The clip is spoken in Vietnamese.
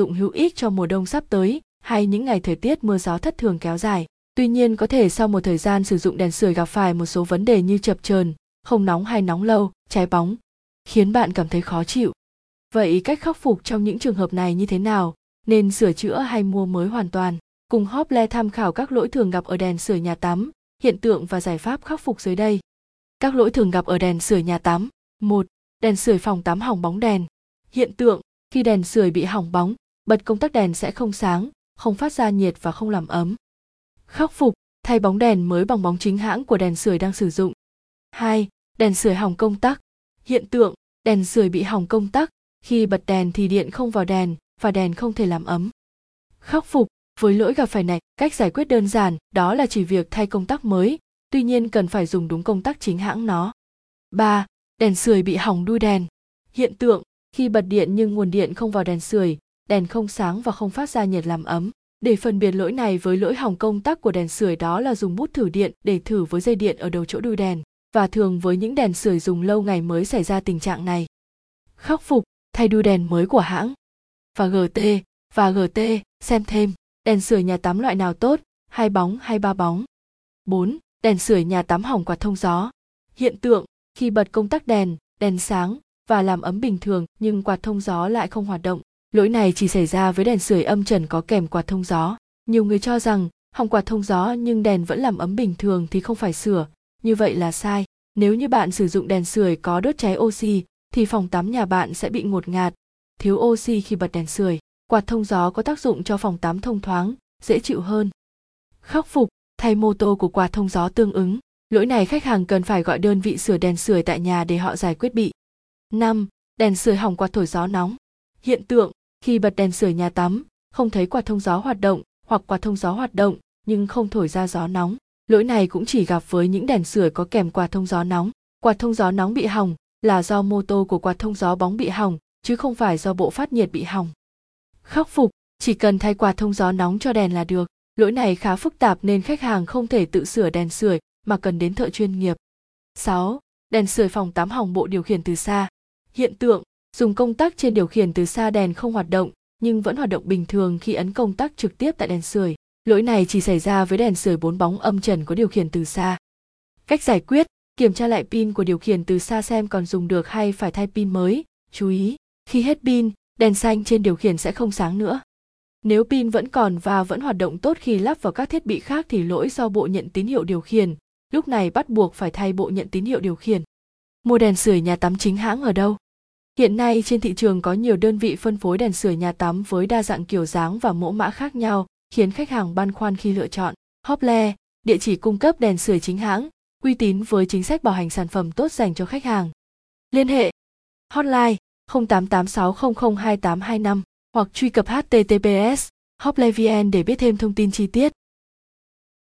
dụng hữu ích cho mùa đông sắp tới hay những ngày thời tiết mưa gió thất thường kéo dài. Tuy nhiên có thể sau một thời gian sử dụng đèn sưởi gặp phải một số vấn đề như chập chờn, không nóng hay nóng lâu, cháy bóng, khiến bạn cảm thấy khó chịu. Vậy cách khắc phục trong những trường hợp này như thế nào? Nên sửa chữa hay mua mới hoàn toàn? Cùng Hople tham khảo các lỗi thường gặp ở đèn sửa nhà tắm, hiện tượng và giải pháp khắc phục dưới đây. Các lỗi thường gặp ở đèn sửa nhà tắm. 1. Đèn sưởi phòng tắm hỏng bóng đèn. Hiện tượng, khi đèn sưởi bị hỏng bóng, bật công tắc đèn sẽ không sáng, không phát ra nhiệt và không làm ấm. Khắc phục, thay bóng đèn mới bằng bóng chính hãng của đèn sưởi đang sử dụng. 2. Đèn sưởi hỏng công tắc. Hiện tượng, đèn sưởi bị hỏng công tắc, khi bật đèn thì điện không vào đèn và đèn không thể làm ấm. Khắc phục, với lỗi gặp phải này, cách giải quyết đơn giản đó là chỉ việc thay công tắc mới, tuy nhiên cần phải dùng đúng công tắc chính hãng nó. 3. Đèn sưởi bị hỏng đuôi đèn. Hiện tượng, khi bật điện nhưng nguồn điện không vào đèn sưởi, đèn không sáng và không phát ra nhiệt làm ấm. Để phân biệt lỗi này với lỗi hỏng công tắc của đèn sưởi đó là dùng bút thử điện để thử với dây điện ở đầu chỗ đuôi đèn và thường với những đèn sưởi dùng lâu ngày mới xảy ra tình trạng này. Khắc phục, thay đuôi đèn mới của hãng. Và GT, và GT, xem thêm, đèn sưởi nhà tắm loại nào tốt, hai bóng hay ba bóng. 4. Đèn sưởi nhà tắm hỏng quạt thông gió. Hiện tượng, khi bật công tắc đèn, đèn sáng và làm ấm bình thường nhưng quạt thông gió lại không hoạt động. Lỗi này chỉ xảy ra với đèn sưởi âm trần có kèm quạt thông gió. Nhiều người cho rằng hỏng quạt thông gió nhưng đèn vẫn làm ấm bình thường thì không phải sửa, như vậy là sai. Nếu như bạn sử dụng đèn sưởi có đốt cháy oxy thì phòng tắm nhà bạn sẽ bị ngột ngạt, thiếu oxy khi bật đèn sưởi. Quạt thông gió có tác dụng cho phòng tắm thông thoáng, dễ chịu hơn. Khắc phục, thay mô tô của quạt thông gió tương ứng. Lỗi này khách hàng cần phải gọi đơn vị sửa đèn sưởi tại nhà để họ giải quyết bị. 5. Đèn sưởi hỏng quạt thổi gió nóng. Hiện tượng, khi bật đèn sưởi nhà tắm, không thấy quạt thông gió hoạt động hoặc quạt thông gió hoạt động nhưng không thổi ra gió nóng. Lỗi này cũng chỉ gặp với những đèn sưởi có kèm quạt thông gió nóng. Quạt thông gió nóng bị hỏng là do mô tô của quạt thông gió bóng bị hỏng, chứ không phải do bộ phát nhiệt bị hỏng. Khắc phục, chỉ cần thay quạt thông gió nóng cho đèn là được. Lỗi này khá phức tạp nên khách hàng không thể tự sửa đèn sưởi mà cần đến thợ chuyên nghiệp. 6. Đèn sưởi phòng tắm hỏng bộ điều khiển từ xa. Hiện tượng, dùng công tắc trên điều khiển từ xa đèn không hoạt động nhưng vẫn hoạt động bình thường khi ấn công tắc trực tiếp tại đèn sưởi. Lỗi này chỉ xảy ra với đèn sưởi bốn bóng âm trần có điều khiển từ xa. Cách giải quyết, kiểm tra lại pin của điều khiển từ xa xem còn dùng được hay phải thay pin mới. Chú ý, khi hết pin, đèn xanh trên điều khiển sẽ không sáng nữa. Nếu pin vẫn còn và vẫn hoạt động tốt khi lắp vào các thiết bị khác thì lỗi do bộ nhận tín hiệu điều khiển, lúc này bắt buộc phải thay bộ nhận tín hiệu điều khiển. Mua đèn sưởi nhà tắm chính hãng ở đâu? Hiện nay trên thị trường có nhiều đơn vị phân phối đèn sưởi nhà tắm với đa dạng kiểu dáng và mẫu mã khác nhau, khiến khách hàng băn khoăn khi lựa chọn. Hople, địa chỉ cung cấp đèn sưởi chính hãng, uy tín với chính sách bảo hành sản phẩm tốt dành cho khách hàng. Liên hệ Hotline 0886002825 hoặc truy cập https hoplevn để biết thêm thông tin chi tiết.